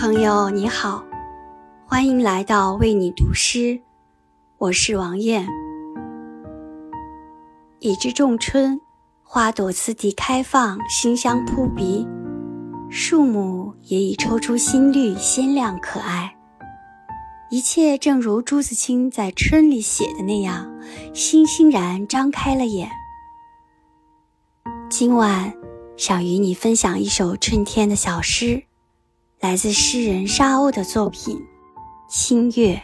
朋友你好，欢迎来到为你读诗，我是王艳。已至仲春，花朵次第开放，馨香扑鼻，树木也已抽出新绿，鲜亮可爱。一切正如朱自清在《春》里写的那样，欣欣然张开了眼。今晚想与你分享一首春天的小诗。来自诗人沙鸥的作品《清月》。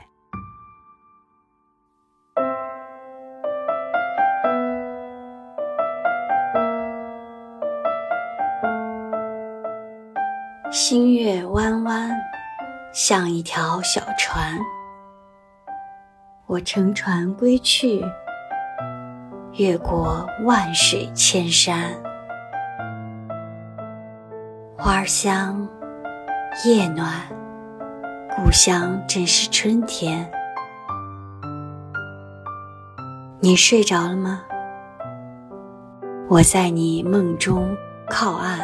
星月弯弯，像一条小船。我乘船归去，越过万水千山，花香。夜暖，故乡正是春天。你睡着了吗？我在你梦中靠岸。